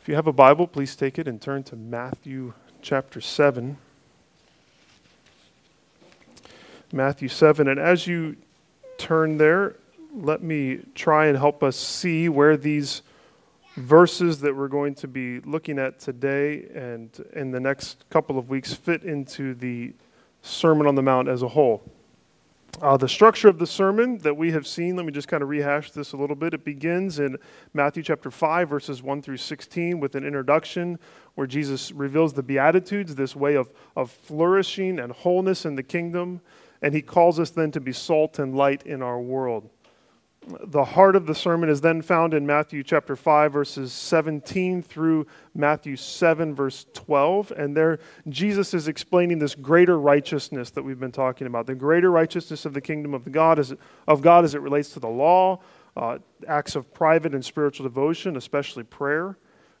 If you have a Bible, please take it and turn to Matthew chapter 7. Matthew 7. And as you turn there, let me try and help us see where these verses that we're going to be looking at today and in the next couple of weeks fit into the Sermon on the Mount as a whole. Uh, the structure of the sermon that we have seen, let me just kind of rehash this a little bit. It begins in Matthew chapter 5, verses 1 through 16, with an introduction where Jesus reveals the Beatitudes, this way of, of flourishing and wholeness in the kingdom. And he calls us then to be salt and light in our world. The heart of the sermon is then found in Matthew chapter 5, verses 17 through Matthew 7, verse 12. And there, Jesus is explaining this greater righteousness that we've been talking about the greater righteousness of the kingdom of, the God, as, of God as it relates to the law, uh, acts of private and spiritual devotion, especially prayer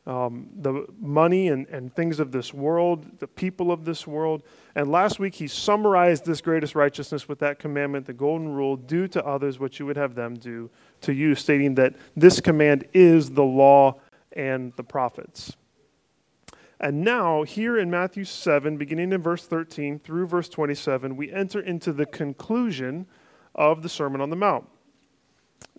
um, the money and, and things of this world, the people of this world. And last week he summarized this greatest righteousness with that commandment, the golden rule do to others what you would have them do to you, stating that this command is the law and the prophets. And now, here in Matthew 7, beginning in verse 13 through verse 27, we enter into the conclusion of the Sermon on the Mount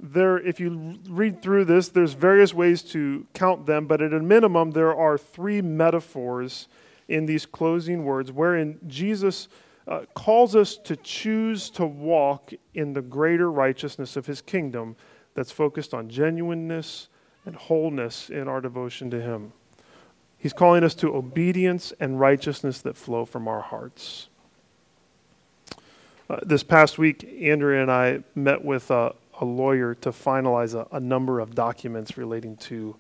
there, if you read through this, there's various ways to count them, but at a minimum, there are three metaphors in these closing words wherein Jesus uh, calls us to choose to walk in the greater righteousness of his kingdom that's focused on genuineness and wholeness in our devotion to him. He's calling us to obedience and righteousness that flow from our hearts. Uh, this past week, Andrea and I met with a, a lawyer to finalize a, a number of documents relating to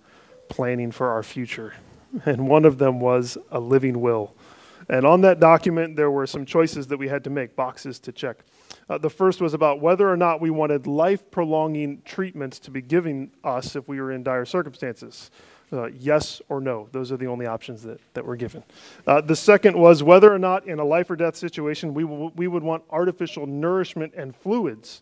planning for our future. And one of them was a living will. And on that document, there were some choices that we had to make, boxes to check. Uh, the first was about whether or not we wanted life prolonging treatments to be given us if we were in dire circumstances. Uh, yes or no. Those are the only options that, that were given. Uh, the second was whether or not in a life or death situation we, w- we would want artificial nourishment and fluids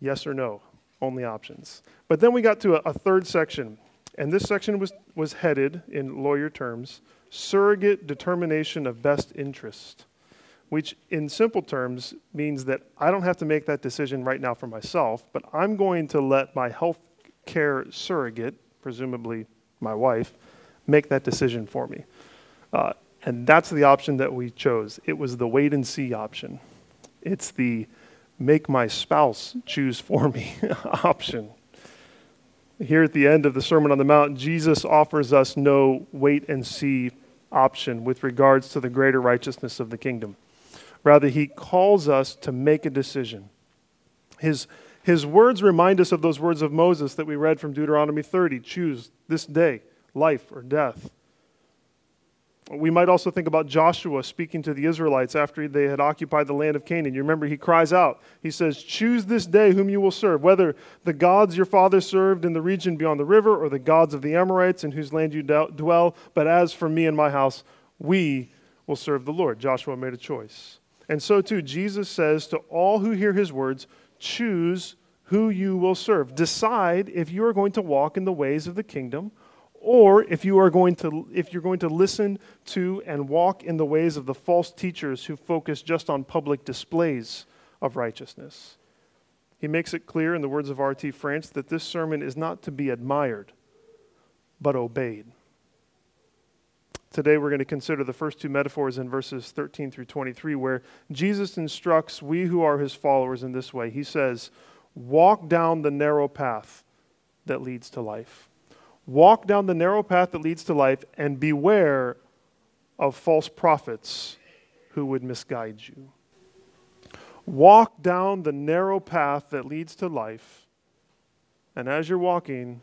Yes or no, only options. But then we got to a, a third section, and this section was, was headed, in lawyer terms, surrogate determination of best interest, which in simple terms means that I don't have to make that decision right now for myself, but I'm going to let my health care surrogate, presumably my wife, make that decision for me. Uh, and that's the option that we chose. It was the wait and see option. It's the make my spouse choose for me option. Here at the end of the Sermon on the Mount, Jesus offers us no wait and see option with regards to the greater righteousness of the kingdom. Rather, he calls us to make a decision. His, his words remind us of those words of Moses that we read from Deuteronomy 30 choose this day life or death. We might also think about Joshua speaking to the Israelites after they had occupied the land of Canaan. You remember he cries out. He says, Choose this day whom you will serve, whether the gods your father served in the region beyond the river or the gods of the Amorites in whose land you dwell. But as for me and my house, we will serve the Lord. Joshua made a choice. And so too, Jesus says to all who hear his words, Choose who you will serve. Decide if you are going to walk in the ways of the kingdom or if you are going to if you're going to listen to and walk in the ways of the false teachers who focus just on public displays of righteousness. He makes it clear in the words of R.T. France that this sermon is not to be admired but obeyed. Today we're going to consider the first two metaphors in verses 13 through 23 where jesus instructs we who are his followers in this way. He says walk down the narrow path that leads to life Walk down the narrow path that leads to life and beware of false prophets who would misguide you. Walk down the narrow path that leads to life, and as you're walking,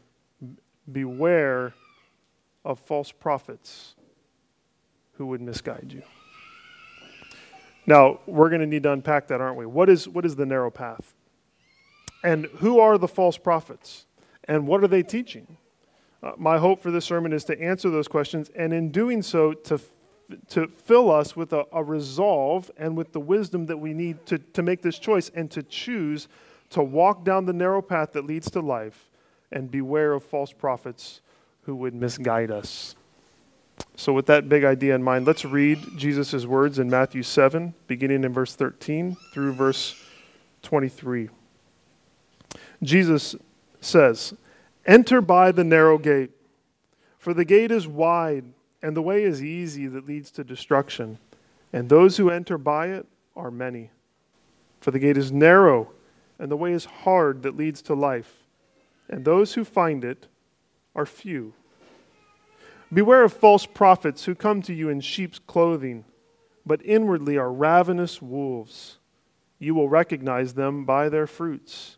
beware of false prophets who would misguide you. Now, we're going to need to unpack that, aren't we? What is, what is the narrow path? And who are the false prophets? And what are they teaching? Uh, my hope for this sermon is to answer those questions, and in doing so, to, to fill us with a, a resolve and with the wisdom that we need to, to make this choice and to choose to walk down the narrow path that leads to life and beware of false prophets who would misguide us. So, with that big idea in mind, let's read Jesus' words in Matthew 7, beginning in verse 13 through verse 23. Jesus says, Enter by the narrow gate, for the gate is wide, and the way is easy that leads to destruction, and those who enter by it are many. For the gate is narrow, and the way is hard that leads to life, and those who find it are few. Beware of false prophets who come to you in sheep's clothing, but inwardly are ravenous wolves. You will recognize them by their fruits.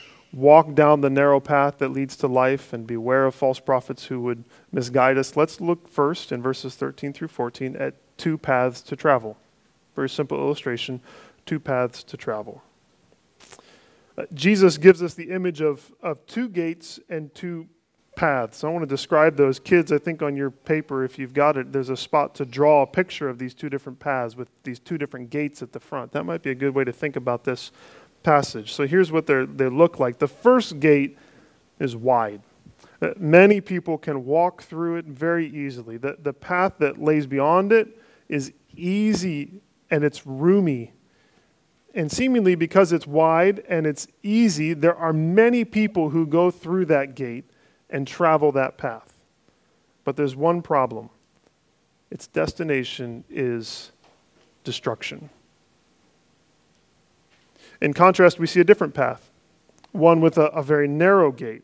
walk down the narrow path that leads to life and beware of false prophets who would misguide us, let's look first in verses 13 through 14 at two paths to travel. Very simple illustration two paths to travel. Uh, Jesus gives us the image of, of two gates and two paths. I want to describe those. Kids, I think on your paper, if you've got it, there's a spot to draw a picture of these two different paths with these two different gates at the front. That might be a good way to think about this passage. So here's what they look like. The first gate is wide. Uh, many people can walk through it very easily. The, the path that lays beyond it is easy and it's roomy. And seemingly because it's wide and it's easy, there are many people who go through that gate and travel that path. But there's one problem its destination is destruction. In contrast, we see a different path, one with a, a, very narrow gate.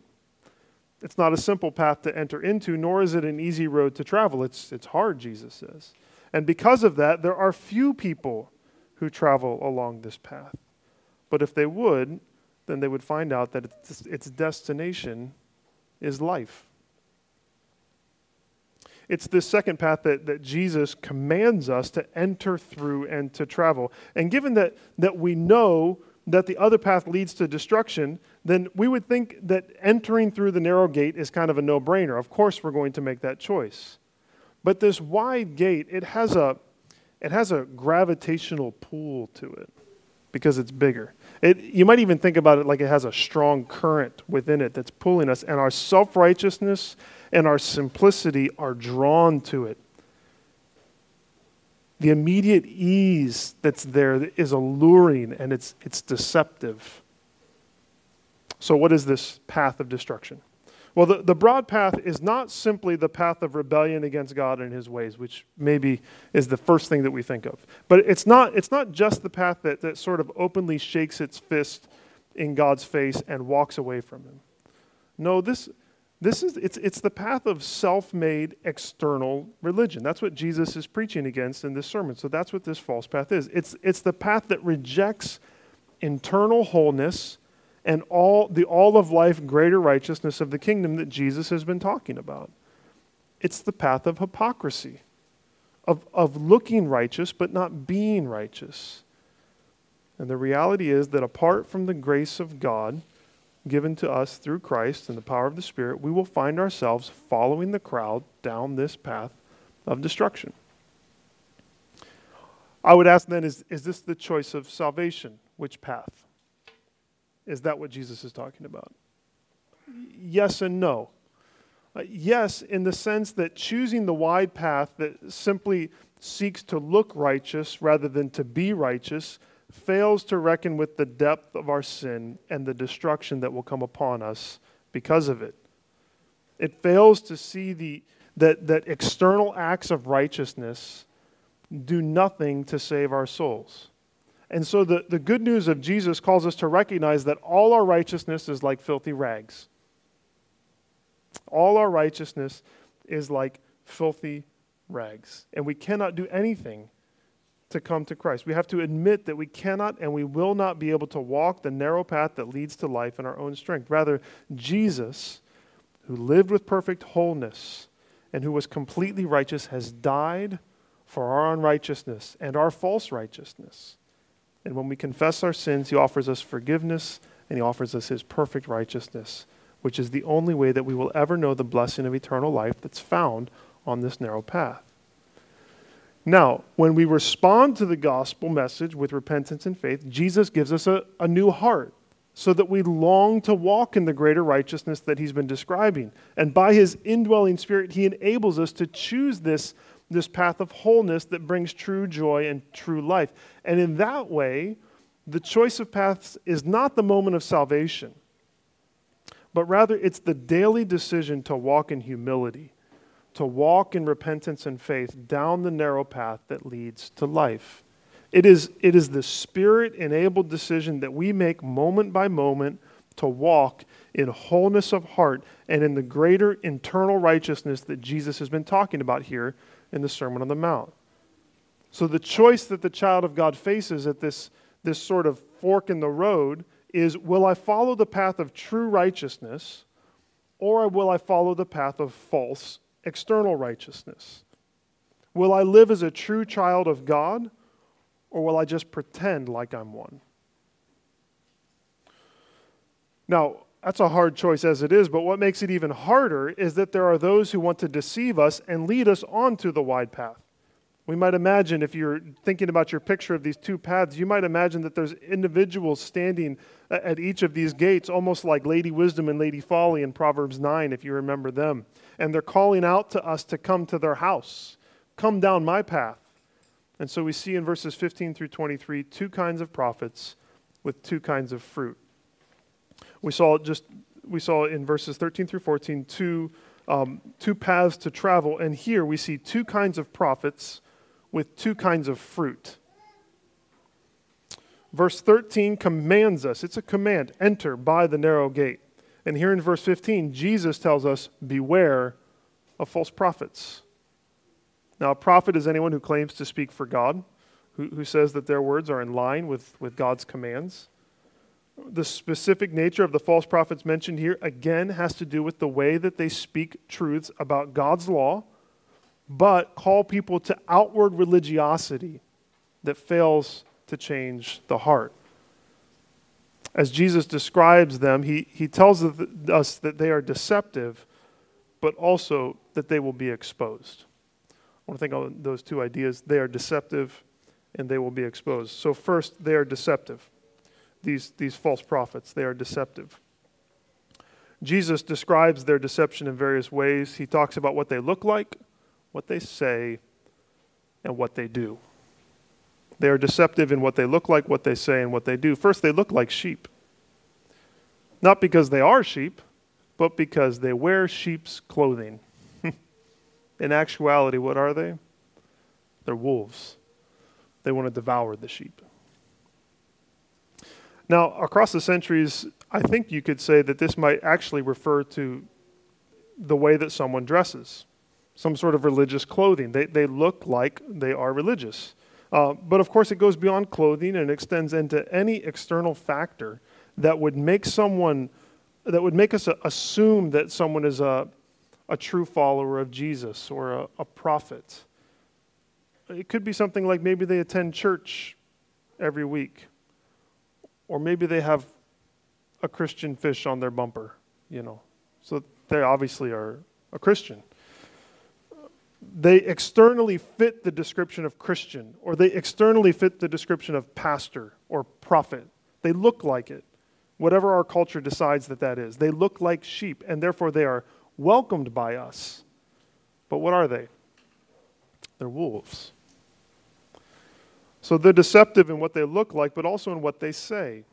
It's not a simple path to enter into, nor is it an easy road to travel. It's, it's hard, Jesus says. And because of that, there are few people who travel along this path. But if they would, then they would find out that its, its destination is life. It's this second path that, that Jesus commands us to enter through and to travel. And given that, that we know that the other path leads to destruction, then we would think that entering through the narrow gate is kind of a no brainer. Of course, we're going to make that choice. But this wide gate, it has a, it has a gravitational pull to it because it's bigger. It, you might even think about it like it has a strong current within it that's pulling us, and our self righteousness and our simplicity are drawn to it. The immediate ease that's there is alluring and it's, it's deceptive. So, what is this path of destruction? Well, the, the broad path is not simply the path of rebellion against God and his ways, which maybe is the first thing that we think of. But it's not, it's not just the path that, that sort of openly shakes its fist in God's face and walks away from him. No, this, this is, it's, it's the path of self made external religion. That's what Jesus is preaching against in this sermon. So that's what this false path is. It's, it's the path that rejects internal wholeness and all the all of life greater righteousness of the kingdom that Jesus has been talking about. It's the path of hypocrisy, of, of looking righteous but not being righteous. And the reality is that apart from the grace of God given to us through Christ and the power of the Spirit, we will find ourselves following the crowd down this path of destruction. I would ask then is, is this the choice of salvation? Which path? Is that what Jesus is talking about? Yes and no. Uh, yes, in the sense that choosing the wide path that simply seeks to look righteous rather than to be righteous fails to reckon with the depth of our sin and the destruction that will come upon us because of it. It fails to see the, that, that external acts of righteousness do nothing to save our souls. And so the, the good news of Jesus calls us to recognize that all our righteousness is like filthy rags. All our righteousness is like filthy rags. And we cannot do anything to come to Christ. We have to admit that we cannot and we will not be able to walk the narrow path that leads to life in our own strength. Rather, Jesus, who lived with perfect wholeness and who was completely righteous, has died for our unrighteousness and our false righteousness. And when we confess our sins, He offers us forgiveness and He offers us His perfect righteousness, which is the only way that we will ever know the blessing of eternal life that's found on this narrow path. Now, when we respond to the gospel message with repentance and faith, Jesus gives us a, a new heart so that we long to walk in the greater righteousness that he's been describing. And by his indwelling spirit, he enables us to choose this this path of wholeness that brings true joy and true life. And in that way, the choice of paths is not the moment of salvation, but rather it's the daily decision to walk in humility, to walk in repentance and faith down the narrow path that leads to life. It is, it is the spirit enabled decision that we make moment by moment to walk in wholeness of heart and in the greater internal righteousness that Jesus has been talking about here in the Sermon on the Mount. So the choice that the child of God faces at this, this sort of fork in the road is will I follow the path of true righteousness or will I follow the path of false external righteousness? Will I live as a true child of God or will I just pretend like I'm one? Now, that's a hard choice as it is, but what makes it even harder is that there are those who want to deceive us and lead us onto the wide path. We might imagine, if you're thinking about your picture of these two paths, you might imagine that there's individuals standing at each of these gates, almost like Lady Wisdom and Lady Folly in Proverbs 9, if you remember them. And they're calling out to us to come to their house, come down my path. And so we see in verses 15 through 23 two kinds of prophets with two kinds of fruit. We saw just we saw in verses 13 through 14 two um, two paths to travel, and here we see two kinds of prophets with two kinds of fruit. Verse 13 commands us, it's a command enter by the narrow gate. And here in verse 15, Jesus tells us, beware of false prophets. Now, a prophet is anyone who claims to speak for God, who, who says that their words are in line with, with God's commands. The specific nature of the false prophets mentioned here, again, has to do with the way that they speak truths about God's law, but call people to outward religiosity that fails to change the heart. As Jesus describes them, he, he tells us that they are deceptive, but also that they will be exposed. I want to think on those two ideas. They are deceptive and they will be exposed. So, first, they are deceptive these, these false prophets. They are deceptive. Jesus describes their deception in various ways. He talks about what they look like, what they say, and what they do. They are deceptive in what they look like, what they say, and what they do. First, they look like sheep. Not because they are sheep, but because they wear sheep's clothing. in actuality, what are they? They're wolves. They want to devour the sheep. Now, across the centuries, I think you could say that this might actually refer to the way that someone dresses, some sort of religious clothing. They, they look like they are religious. Uh, but of course, it goes beyond clothing and extends into any external factor that would make someone, that would make us assume that someone is a, a true follower of Jesus or a, a prophet. It could be something like maybe they attend church every week or maybe they have a Christian fish on their bumper, you know. So they obviously are a Christian. They externally fit the description of Christian, or they externally fit the description of pastor or prophet. They look like it, whatever our culture decides that that is. They look like sheep, and therefore they are welcomed by us. But what are they? They're wolves. So they're deceptive in what they look like, but also in what they say.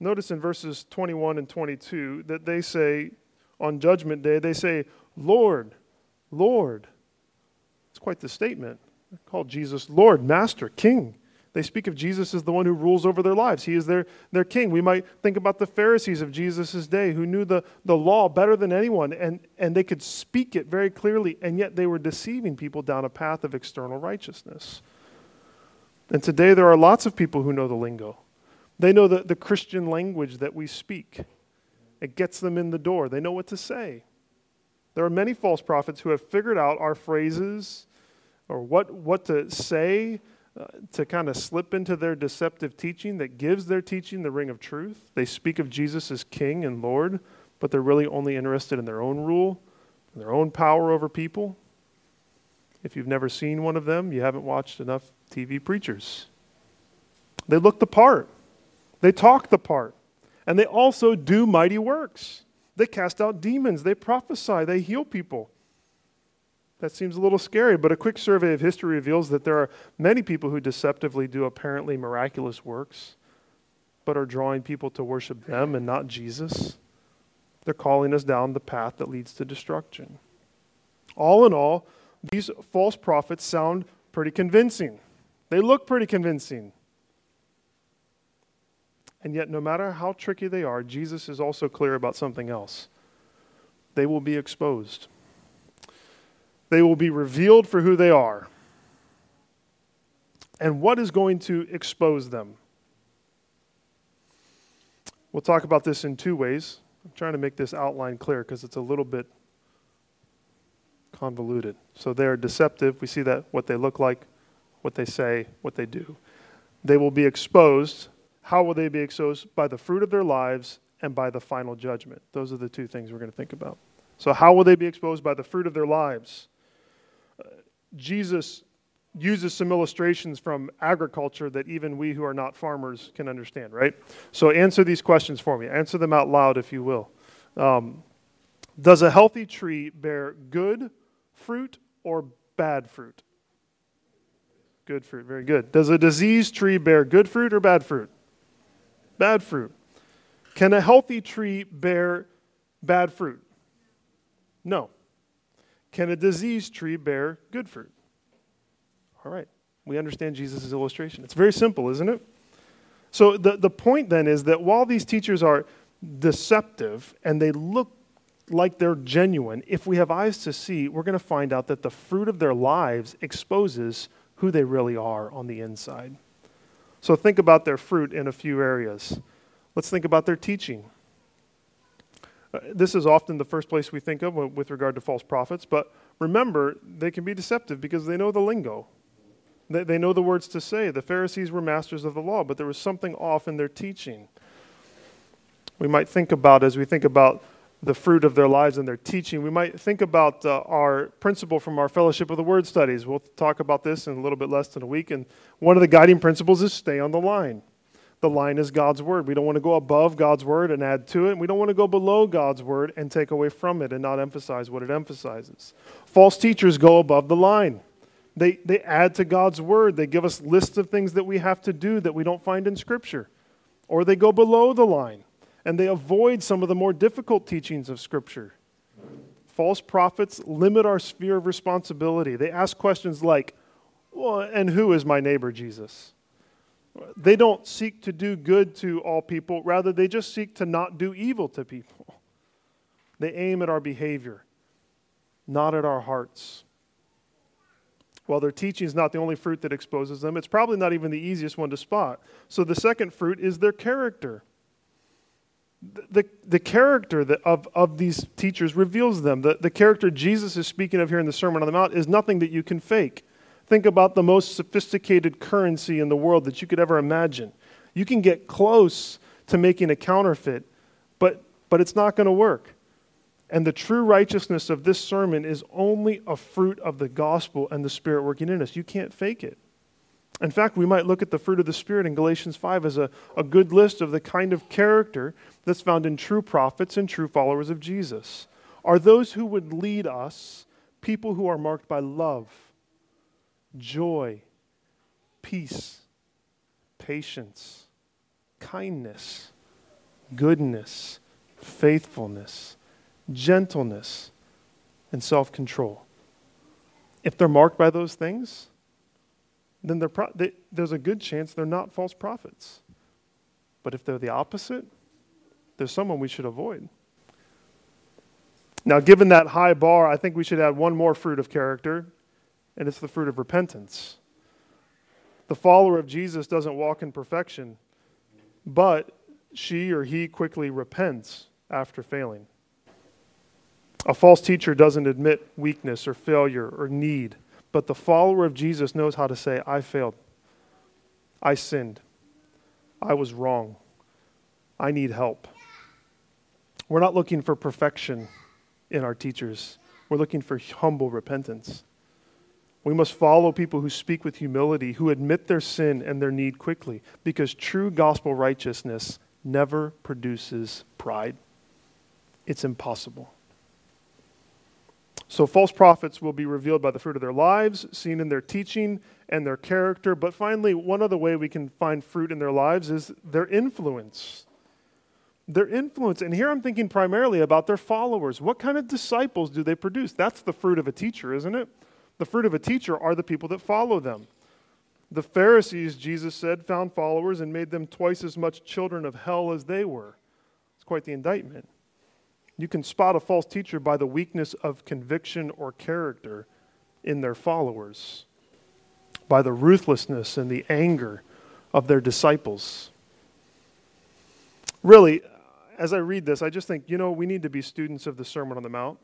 Notice in verses 21 and 22 that they say, on Judgment Day, they say, Lord, Lord. It's quite the statement. They call Jesus Lord, Master, King. They speak of Jesus as the one who rules over their lives. He is their, their king. We might think about the Pharisees of Jesus' day who knew the, the law better than anyone, and, and they could speak it very clearly, and yet they were deceiving people down a path of external righteousness. And today there are lots of people who know the lingo. They know the, the Christian language that we speak. It gets them in the door. They know what to say. There are many false prophets who have figured out our phrases or what, what to say uh, to kind of slip into their deceptive teaching that gives their teaching the ring of truth. They speak of Jesus as King and Lord, but they're really only interested in their own rule, their own power over people. If you've never seen one of them, you haven't watched enough TV preachers. They look the part, they talk the part, and they also do mighty works. They cast out demons, they prophesy, they heal people. That seems a little scary, but a quick survey of history reveals that there are many people who deceptively do apparently miraculous works, but are drawing people to worship them and not Jesus. They're calling us down the path that leads to destruction. All in all, these false prophets sound pretty convincing. They look pretty convincing. And yet, no matter how tricky they are, Jesus is also clear about something else. They will be exposed. They will be revealed for who they are. And what is going to expose them? We'll talk about this in two ways. I'm trying to make this outline clear because it's a little bit convoluted. So they are deceptive. We see that what they look like, what they say, what they do. They will be exposed. How will they be exposed? By the fruit of their lives and by the final judgment. Those are the two things we're going to think about. So, how will they be exposed? By the fruit of their lives. Jesus uses some illustrations from agriculture that even we who are not farmers can understand, right? So answer these questions for me. Answer them out loud, if you will. Um, does a healthy tree bear good fruit or bad fruit? Good fruit, very good. Does a diseased tree bear good fruit or bad fruit? Bad fruit. Can a healthy tree bear bad fruit? No. Can a diseased tree bear good fruit? All right, we understand Jesus' illustration. It's very simple, isn't it? So the, the point then is that while these teachers are deceptive and they look like they're genuine, if we have eyes to see, we're going to find out that the fruit of their lives exposes who they really are on the inside. So think about their fruit in a few areas. Let's think about their teaching. Uh, this is often the first place we think of with regard to false prophets, but remember, they can be deceptive because they know the lingo. They, they know the words to say. The Pharisees were masters of the law, but there was something off in their teaching. We might think about, as we think about the fruit of their lives and their teaching, we might think about uh, our principle from our Fellowship of the Word studies. We'll talk about this in a little bit less than a week. And one of the guiding principles is stay on the line the line is God's word. We don't want to go above God's word and add to it. We don't want to go below God's word and take away from it and not emphasize what it emphasizes. False teachers go above the line. They, they add to God's word. They give us lists of things that we have to do that we don't find in Scripture. Or they go below the line and they avoid some of the more difficult teachings of Scripture. False prophets limit our sphere of responsibility. They ask questions like, well, and who is my neighbor, Jesus? They don't seek to do good to all people, rather, they just seek to not do evil to people. They aim at our behavior, not at our hearts. While their teaching is not the only fruit that exposes them, it's probably not even the easiest one to spot. So the second fruit is their character. The, the, the character of, of these teachers reveals them. The, the character Jesus is speaking of here in the Sermon on the Mount is nothing that you can fake. Think about the most sophisticated currency in the world that you could ever imagine. You can get close to making a counterfeit, but, but it's not going to work. And the true righteousness of this sermon is only a fruit of the gospel and the Spirit working in us. You can't fake it. In fact, we might look at the fruit of the Spirit in Galatians 5 as a, a good list of the kind of character that's found in true prophets and true followers of Jesus. Are those who would lead us people who are marked by love? Joy, peace, patience, kindness, goodness, faithfulness, gentleness, and self control. If they're marked by those things, then pro- they, there's a good chance they're not false prophets. But if they're the opposite, there's someone we should avoid. Now, given that high bar, I think we should add one more fruit of character, and it's the fruit of repentance. The follower of Jesus doesn't walk in perfection, but she or he quickly repents after failing. A false teacher doesn't admit weakness or failure or need, but the follower of Jesus knows how to say, I failed. I sinned. I was wrong. I need help. We're not looking for perfection in our teachers. We're looking for humble repentance. We must follow people who speak with humility, who admit their sin and their need quickly, because true gospel righteousness never produces pride. It's impossible. So, false prophets will be revealed by the fruit of their lives, seen in their teaching and their character. But finally, one other way we can find fruit in their lives is their influence their influence. And here I'm thinking primarily about their followers. What kind of disciples do they produce? That's the fruit of a teacher, isn't it? The fruit of a teacher are the people that follow them. The Pharisees, Jesus said, found followers and made them twice as much children of hell as they were. It's quite the indictment. You can spot a false teacher by the weakness of conviction or character in their followers, by the ruthlessness and the anger of their disciples. Really, as I read this, I just think, you know, we need to be students of the Sermon on the Mount.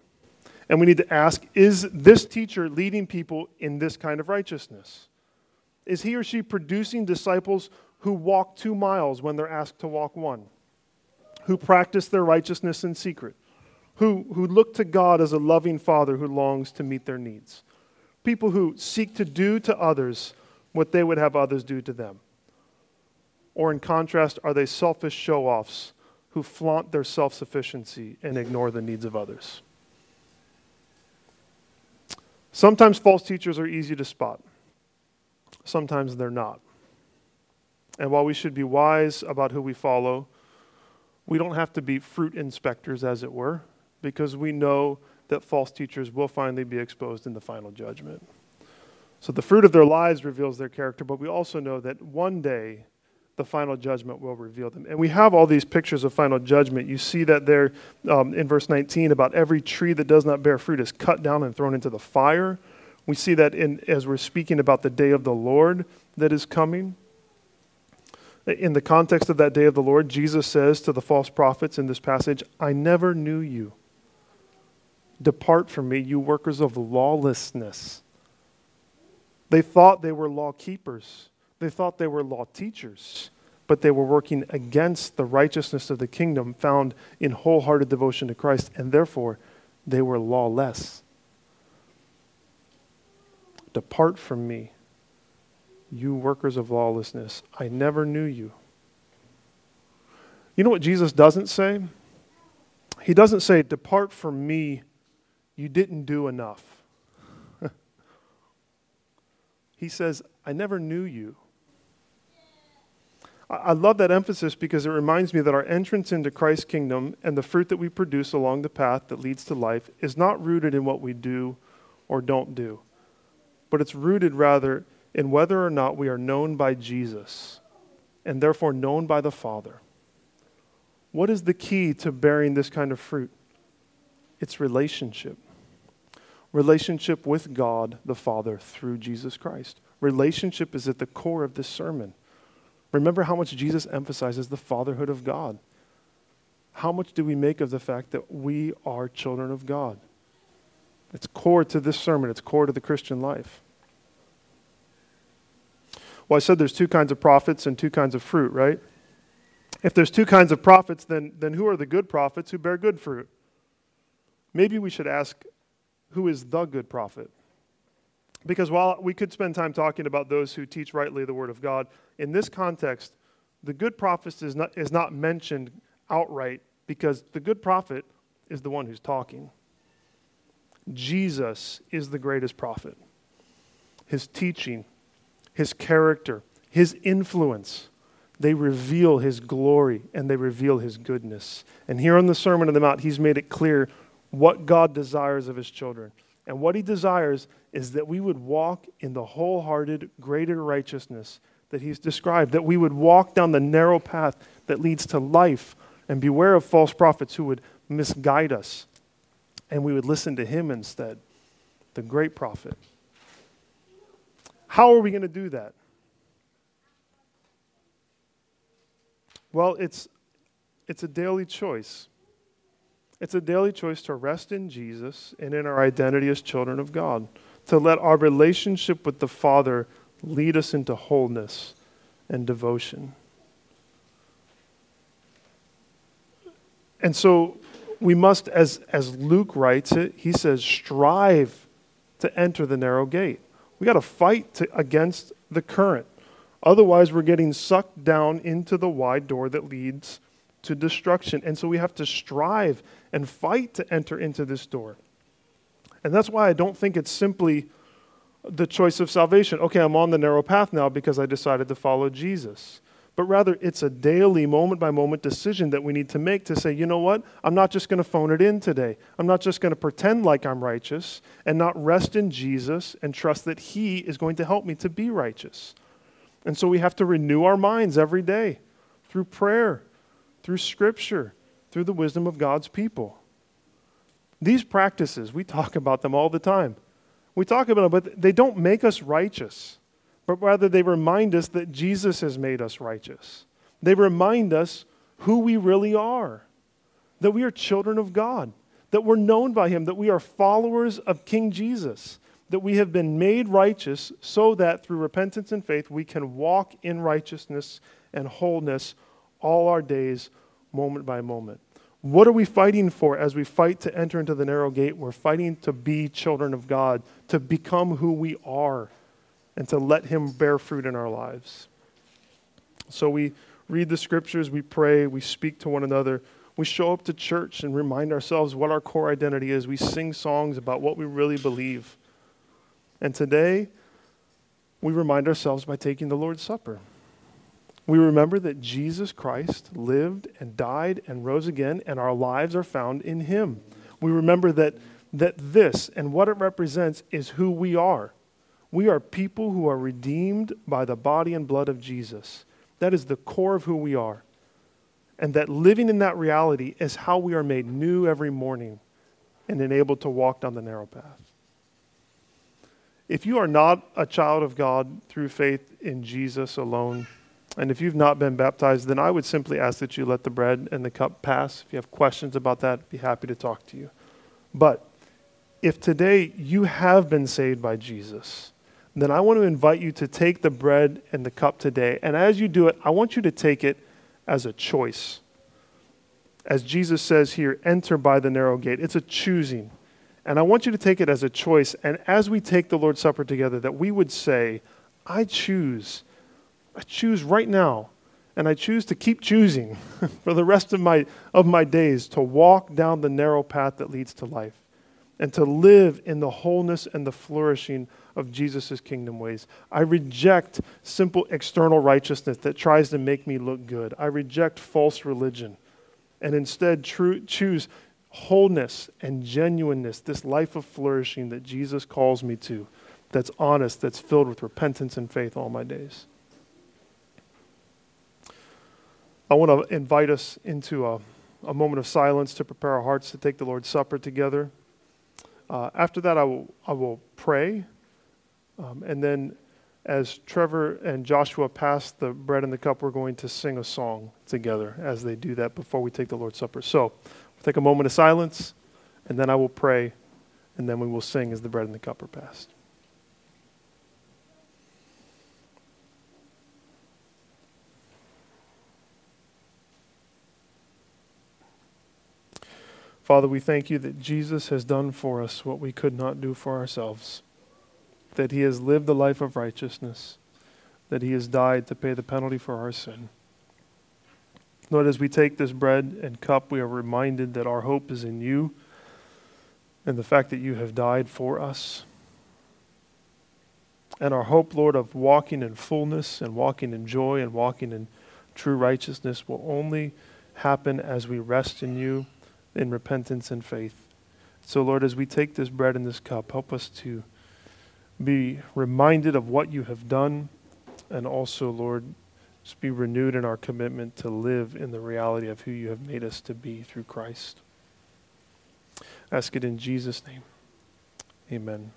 And we need to ask is this teacher leading people in this kind of righteousness? Is he or she producing disciples who walk two miles when they're asked to walk one? Who practice their righteousness in secret? Who, who look to God as a loving father who longs to meet their needs? People who seek to do to others what they would have others do to them? Or, in contrast, are they selfish show offs who flaunt their self sufficiency and ignore the needs of others. Sometimes false teachers are easy to spot, sometimes they're not. And while we should be wise about who we follow, we don't have to be fruit inspectors, as it were, because we know that false teachers will finally be exposed in the final judgment. So the fruit of their lives reveals their character, but we also know that one day the final judgment will reveal them. And we have all these pictures of final judgment. You see that there um, in verse 19 about every tree that does not bear fruit is cut down and thrown into the fire. We see that in, as we're speaking about the day of the Lord that is coming. In the context of that day of the Lord, Jesus says to the false prophets in this passage, I never knew you. Depart from me, you workers of lawlessness. They thought they were law keepers. They thought they were law teachers, but they were working against the righteousness of the kingdom found in wholehearted devotion to Christ, and therefore they were lawless. Depart from me, you workers of lawlessness. I never knew you. You know what Jesus doesn't say? He doesn't say, Depart from me, you didn't do enough. he says, I never knew you. I love that emphasis because it reminds me that our entrance into Christ's kingdom and the fruit that we produce along the path that leads to life is not rooted in what we do or don't do, but it's rooted rather in whether or not we are known by Jesus and therefore known by the Father. What is the key to bearing this kind of fruit? It's relationship. Relationship with God the Father through Jesus Christ. Relationship is at the core of this sermon. Remember how much Jesus emphasizes the fatherhood of God. How much do we make of the fact that we are children of God? It's core to this sermon, it's core to the Christian life. Well, I said there's two kinds of prophets and two kinds of fruit, right? If there's two kinds of prophets, then, then who are the good prophets who bear good fruit? Maybe we should ask who is the good prophet? Because while we could spend time talking about those who teach rightly the Word of God, in this context, the good prophet is not, is not mentioned outright because the good prophet is the one who's talking. Jesus is the greatest prophet. His teaching, his character, his influence, they reveal his glory and they reveal his goodness. And here on the Sermon on the Mount, he's made it clear what God desires of his children. And what he desires is that we would walk in the wholehearted, greater righteousness that he's described, that we would walk down the narrow path that leads to life, and beware of false prophets who would misguide us. And we would listen to him instead, the great prophet. How are we going to do that? Well, it's, it's a daily choice. It's a daily choice to rest in Jesus and in our identity as children of God, to let our relationship with the Father lead us into wholeness and devotion. And so we must, as, as Luke writes it, he says, strive to enter the narrow gate. We got to fight against the current. Otherwise, we're getting sucked down into the wide door that leads to destruction. And so we have to strive and fight to enter into this door. And that's why I don't think it's simply the choice of salvation. Okay, I'm on the narrow path now because I decided to follow Jesus. But rather, it's a daily, moment by moment decision that we need to make to say, you know what? I'm not just going to phone it in today. I'm not just going to pretend like I'm righteous and not rest in Jesus and trust that He is going to help me to be righteous. And so we have to renew our minds every day through prayer, through Scripture, through the wisdom of God's people. These practices, we talk about them all the time. We talk about them, but they don't make us righteous, but rather they remind us that Jesus has made us righteous. They remind us who we really are, that we are children of God, that we're known by Him, that we are followers of King Jesus, that we have been made righteous so that through repentance and faith we can walk in righteousness and wholeness all our days moment by moment. What are we fighting for as we fight to enter into the narrow gate? We're fighting to be children of God, to become who we are, and to let Him bear fruit in our lives. So we read the scriptures, we pray, we speak to one another, we show up to church and remind ourselves what our core identity is. We sing songs about what we really believe. And today, we remind ourselves by taking the Lord's Supper. We remember that Jesus Christ lived and died and rose again, and our lives are found in him. We remember that, that this and what it represents is who we are. We are people who are redeemed by the body and blood of Jesus. That is the core of who we are. And that living in that reality is how we are made new every morning and enabled to walk down the narrow path. If you are not a child of God through faith in Jesus alone, and if you've not been baptized, then I would simply ask that you let the bread and the cup pass. If you have questions about that, I'd be happy to talk to you. But if today you have been saved by Jesus, then I want to invite you to take the bread and the cup today. And as you do it, I want you to take it as a choice. As Jesus says here, enter by the narrow gate. It's a choosing. And I want you to take it as a choice. And as we take the Lord's Supper together, that we would say, I choose I choose right now, and I choose to keep choosing for the rest of my, of my days to walk down the narrow path that leads to life and to live in the wholeness and the flourishing of Jesus' kingdom ways. I reject simple external righteousness that tries to make me look good. I reject false religion and instead true, choose wholeness and genuineness, this life of flourishing that Jesus calls me to, that's honest, that's filled with repentance and faith all my days. I want to invite us into a, a, moment of silence to prepare our hearts to take the Lord's Supper together. Uh, after that, I will, I will pray. Um, and then, as Trevor and Joshua pass the bread and the cup, we're going to sing a song together as they do that before we take the Lord's Supper. So, we'll take a moment of silence, and then I will pray, and then we will sing as the bread and the cup are passed. Father, we thank you that Jesus has done for us what we could not do for ourselves, that he has lived the life of righteousness, that he has died to pay the penalty for our sin. Lord, as we take this bread and cup, we are reminded that our hope is in you and the fact that you have died for us. And our hope, Lord, of walking in fullness and walking in joy and walking in true righteousness will only happen as we rest in you in repentance and faith. So, Lord, as we take this bread and this cup, help us to be reminded of what you have done, and also, Lord, just be renewed in our commitment to live in the reality of who you have made us to be through Christ. Ask it in Jesus' name. Amen.